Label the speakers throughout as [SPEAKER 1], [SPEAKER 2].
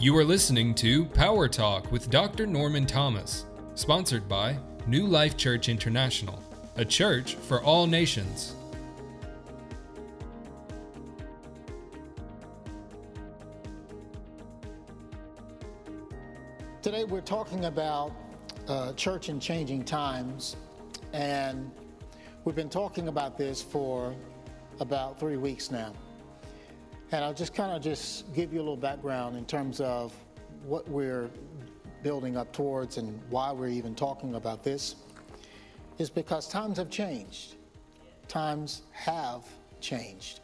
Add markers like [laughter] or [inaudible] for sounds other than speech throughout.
[SPEAKER 1] You are listening to Power Talk with Dr. Norman Thomas, sponsored by New Life Church International, a church for all nations.
[SPEAKER 2] Today we're talking about uh, church in changing times, and we've been talking about this for about three weeks now. And I'll just kind of just give you a little background in terms of what we're building up towards and why we're even talking about this is because times have changed. Times have changed.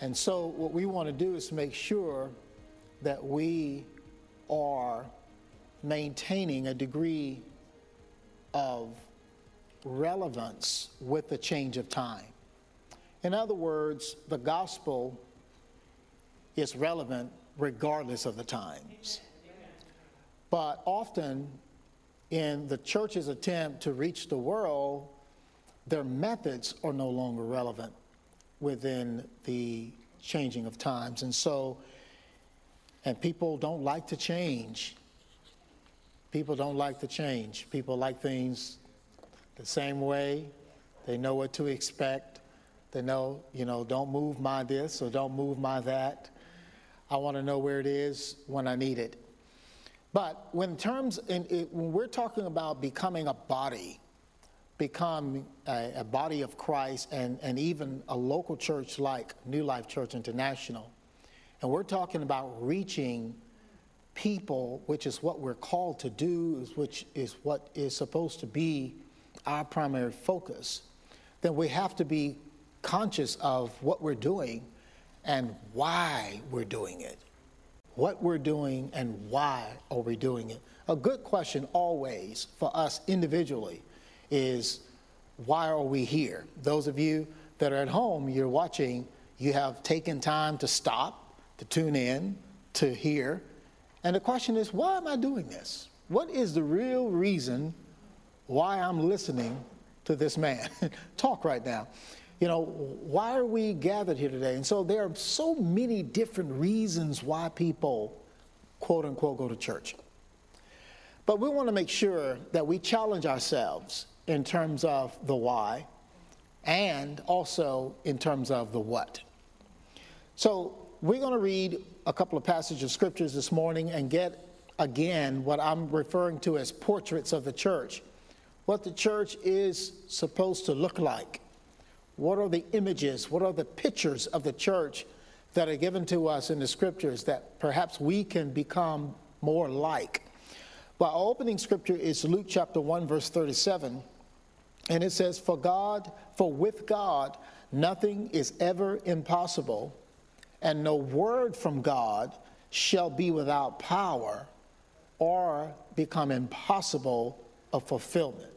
[SPEAKER 2] And so what we want to do is make sure that we are maintaining a degree of relevance with the change of time. In other words, the gospel is relevant regardless of the times. But often, in the church's attempt to reach the world, their methods are no longer relevant within the changing of times. And so, and people don't like to change. People don't like to change. People like things the same way. They know what to expect. They know, you know, don't move my this or don't move my that. I want to know where it is when I need it. But when terms, in, it, when we're talking about becoming a body, become a, a, body of Christ and, and even a local church like New Life Church International, and we're talking about reaching people, which is what we're called to do, which is what is supposed to be our primary focus, then we have to be conscious of what we're doing and why we're doing it. What we're doing and why are we doing it? A good question always for us individually is why are we here? Those of you that are at home, you're watching, you have taken time to stop, to tune in, to hear. And the question is, why am I doing this? What is the real reason why I'm listening to this man [laughs] talk right now? You know, why are we gathered here today? And so there are so many different reasons why people, quote unquote, go to church. But we want to make sure that we challenge ourselves in terms of the why and also in terms of the what. So we're going to read a couple of passages of scriptures this morning and get again what I'm referring to as portraits of the church, what the church is supposed to look like what are the images? What are the pictures of the church that are given to us in the scriptures that perhaps we can become more like? Well, our opening scripture is Luke chapter 1, verse 37. And it says, For God, for with God, nothing is ever impossible, and no word from God shall be without power or become impossible of fulfillment.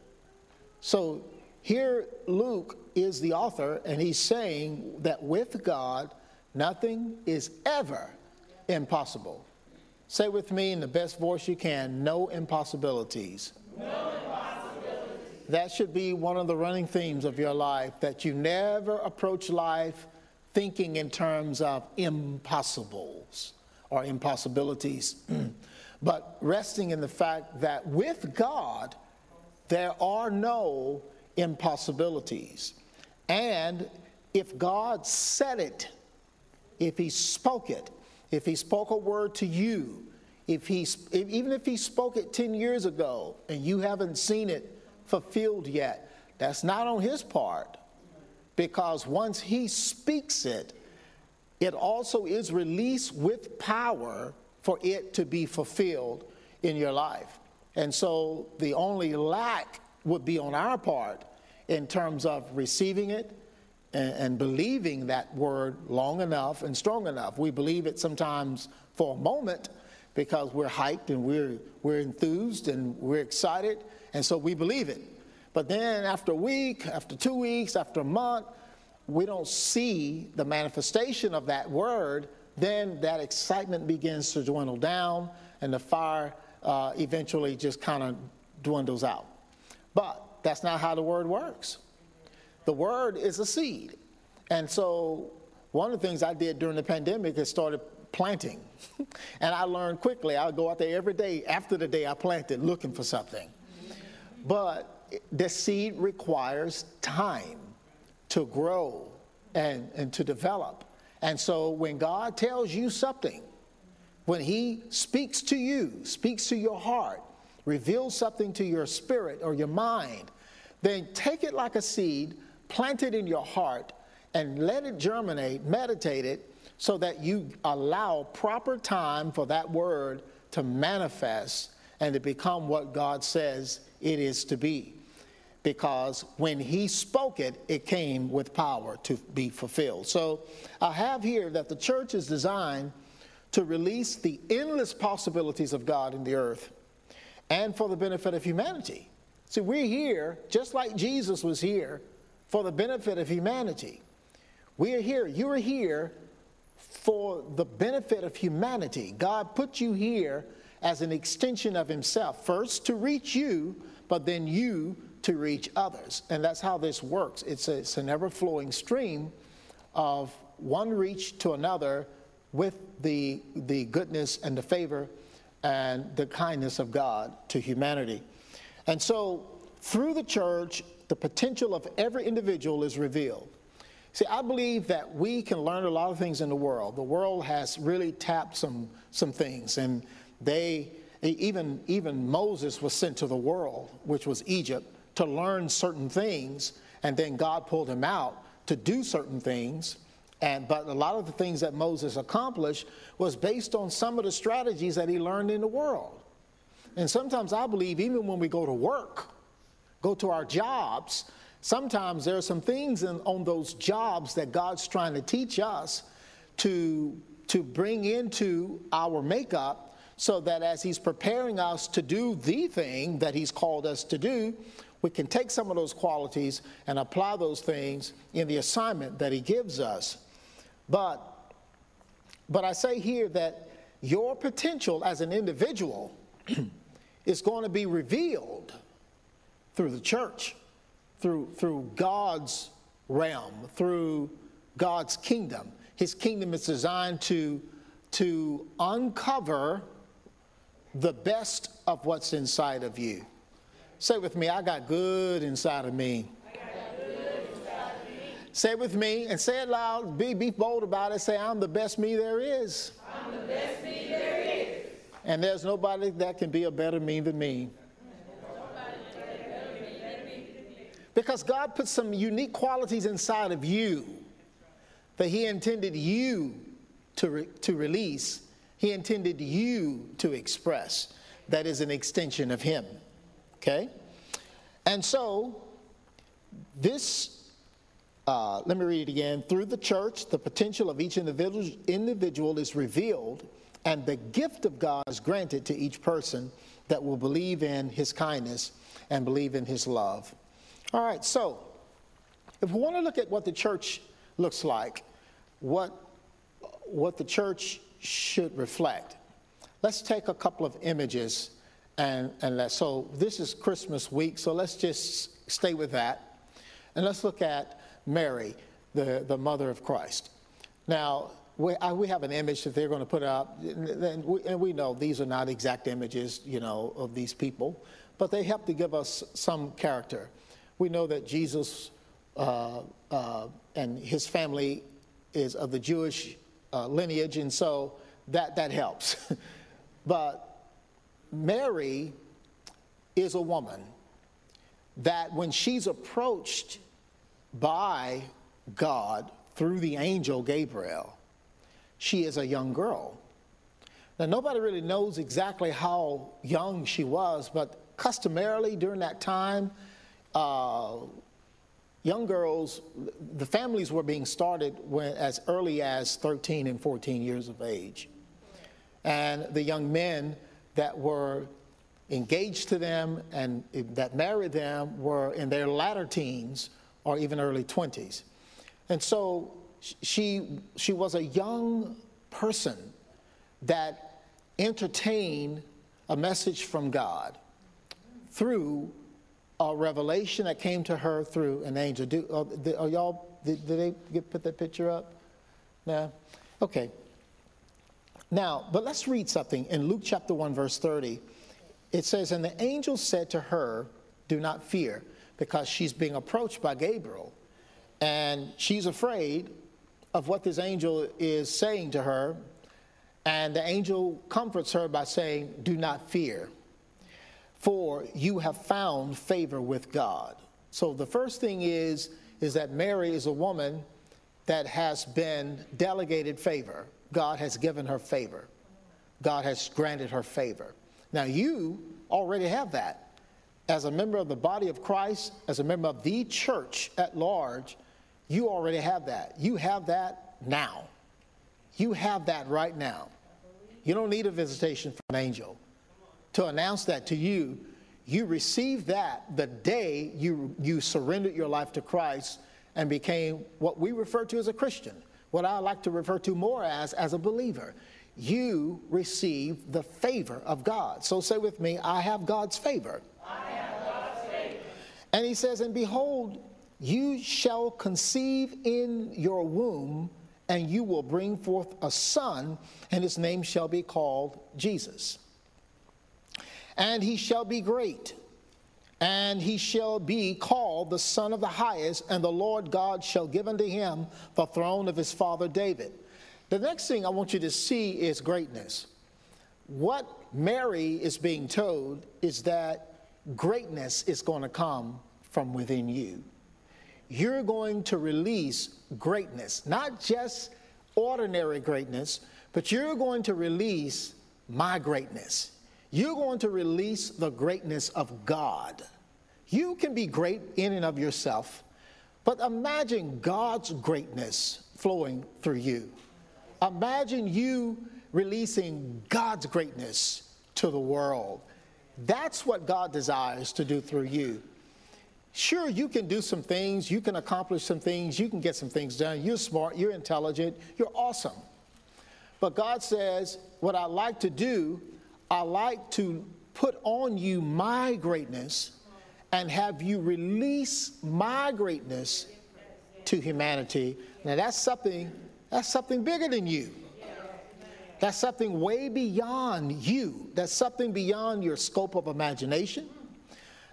[SPEAKER 2] So here, Luke is the author, and he's saying that with God, nothing is ever impossible. Say with me in the best voice you can no impossibilities.
[SPEAKER 3] No impossibilities.
[SPEAKER 2] That should be one of the running themes of your life that you never approach life thinking in terms of impossibles or impossibilities, [clears throat] but resting in the fact that with God, there are no impossibilities. And if God said it, if He spoke it, if He spoke a word to you, if he, even if He spoke it 10 years ago and you haven't seen it fulfilled yet, that's not on His part. Because once He speaks it, it also is released with power for it to be fulfilled in your life. And so the only lack would be on our part in terms of receiving it and, and, believing that word long enough and strong enough. We believe it sometimes for a moment because we're hyped and we're, we're enthused and we're excited, and so we believe it. But then after a week, after two weeks, after a month, we don't see the manifestation of that word, then that excitement begins to dwindle down and the fire uh, eventually just kind of dwindles out. But that's not how the word works. The word is a seed. And so, one of the things I did during the pandemic is started planting. [laughs] and I learned quickly. I would go out there every day after the day I planted looking for something. But the seed requires time to grow and, and to develop. And so when God tells you something, when He speaks to you, speaks to your heart, reveals something to your spirit or your mind, then take it like a seed, plant it in your heart, and let it germinate, meditate it, so that you allow proper time for that word to manifest and to become what God says it is to be. Because when He spoke it, it came with power to be fulfilled. So I have here that the church is designed to release the endless possibilities of God in the earth and for the benefit of humanity. See, we're here just like Jesus was here for the benefit of humanity. We are here. You are here for the benefit of humanity. God put you here as an extension of Himself, first to reach you, but then you to reach others. And that's how this works. It's, a, it's an ever flowing stream of one reach to another with the, the goodness and the favor and the kindness of God to humanity. And so, through the church, the potential of every individual is revealed. See, I believe that we can learn a lot of things in the world. The world has really tapped some, some things, and they, even, even Moses was sent to the world, which was Egypt, to learn certain things, and then God pulled him out to do certain things. And, but a lot of the things that Moses accomplished was based on some of the strategies that he learned in the world. And sometimes I believe, even when we go to work, go to our jobs, Sometimes there are some things in, on those jobs that God's trying to teach us to, to bring into our makeup so that as He's preparing us to do the thing that He's called us to do, we can take some of those qualities and apply those things in the assignment that He gives us. But, but I say here that your potential as an individual [clears throat] is going to be revealed through the church through, through God's realm, through God's kingdom. His kingdom is designed to, to uncover the best of what's inside of you. Say with me, I got good inside of me. Say it with me and say it loud. Be, be bold about it. Say, I'm the best me there is.
[SPEAKER 3] I'm the best me there is.
[SPEAKER 2] And there's nobody that can be a better me than me. Because God put some unique qualities inside of you that He intended you to, re- to release, He intended you to express. That is an extension of Him. Okay? And so, this, uh, let me read it again. Through the church, the potential of each individual, is revealed, and the gift of God is granted to each person that will believe in His kindness and believe in His love. All right, so if we want to look at what the church looks like, what, what the church should reflect, let's take a couple of images and, and let, so this is Christmas week, so let's just stay with that. And let's look at Mary, the, the mother of Christ. Now, we, I, we have an image that they're going to put up, and we, and we know these are not exact images, you know, of these people, but they help to give us some character we know that Jesus uh, uh, and his family is of the Jewish uh, lineage, and so that, that helps. [laughs] but Mary is a woman that when she's approached by God through the angel Gabriel, she is a young girl. Now, nobody really knows exactly how young she was, but customarily during that time, uh, young girls, the families were being started when, as early as 13 and 14 years of age. And the young men that were engaged to them and that married them were in their latter teens or even early 20s. And so she, she was a young person that entertained a message from God through a revelation that came to her through an angel. Do, uh, are y'all, did, did they get, put that picture up? No? Okay. Now, but let's read something in Luke chapter 1, verse 30. It says, And the angel said to her, Do not fear, because she's being approached by Gabriel. And she's afraid of what this angel is saying to her. And the angel comforts her by saying, Do not fear, for you have found favor with God. So the first thing is, is that Mary is a woman that has been delegated favor. God has given her favor. God has granted her favor. Now, you already have that. As a member of the body of Christ, as a member of the church at large, you already have that. You have that now. You have that right now. You don't need a visitation from an angel to announce that to you. You received that the day you, you surrendered your life to Christ and became what we refer to as a Christian, what I like to refer to more as as a believer. You receive the favor of God. So say with me, I have God's favor.
[SPEAKER 3] I have God's favor.
[SPEAKER 2] And he says, And behold, you shall conceive in your womb, and you will bring forth a son, and his name shall be called Jesus. And he shall be great and he shall be called the Son of the Highest, and the Lord God shall give unto him the throne of his father David. The next thing I want you to see is greatness. What Mary is being told is that greatness is going to come from within you. You're going to release greatness, not just ordinary greatness, but you're going to release my greatness. You're going to release the greatness of God. You can be great in and of yourself, but imagine God's greatness flowing through you. Imagine you releasing God's greatness to the world. That's what God desires to do through you. Sure, you can do some things, you can accomplish some things, you can get some things done. You're smart, you're intelligent, you're awesome. But God says, What I like to do I like to put on you my greatness and have you release my greatness to humanity. Now that's something that's something bigger than you. That's something way beyond you. That's something beyond your scope of imagination.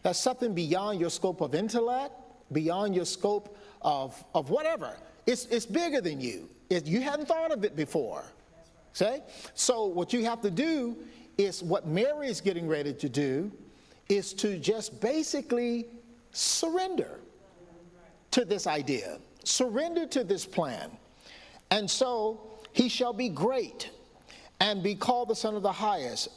[SPEAKER 2] That's something beyond your scope of intellect, beyond your scope of, of whatever. It's, it's bigger than you. It, you hadn't thought of it before. See? So what you have to do is what Mary is getting ready to do is to just basically surrender to this idea, surrender to this plan. And so he shall be great and be called the Son of the Highest.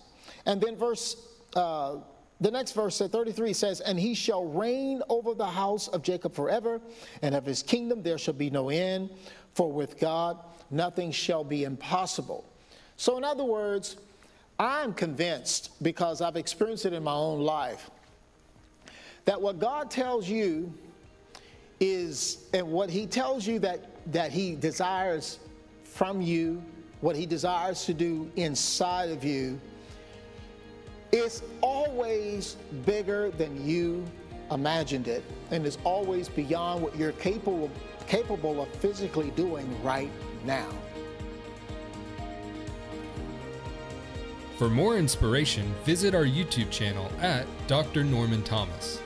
[SPEAKER 2] And then verse uh, the next verse at 33 says, And he shall reign over the house of Jacob forever, and of his kingdom there shall be no end, for with God nothing shall be impossible. So, in other words, I'm convinced, because I've experienced it in my own life, that what God tells you is, and what He tells you that, that He desires from you, what He desires to do inside of you, is always bigger than you imagined it, and is always beyond what you're capable, capable of physically doing right now.
[SPEAKER 1] For more inspiration, visit our YouTube channel at Dr. Norman Thomas.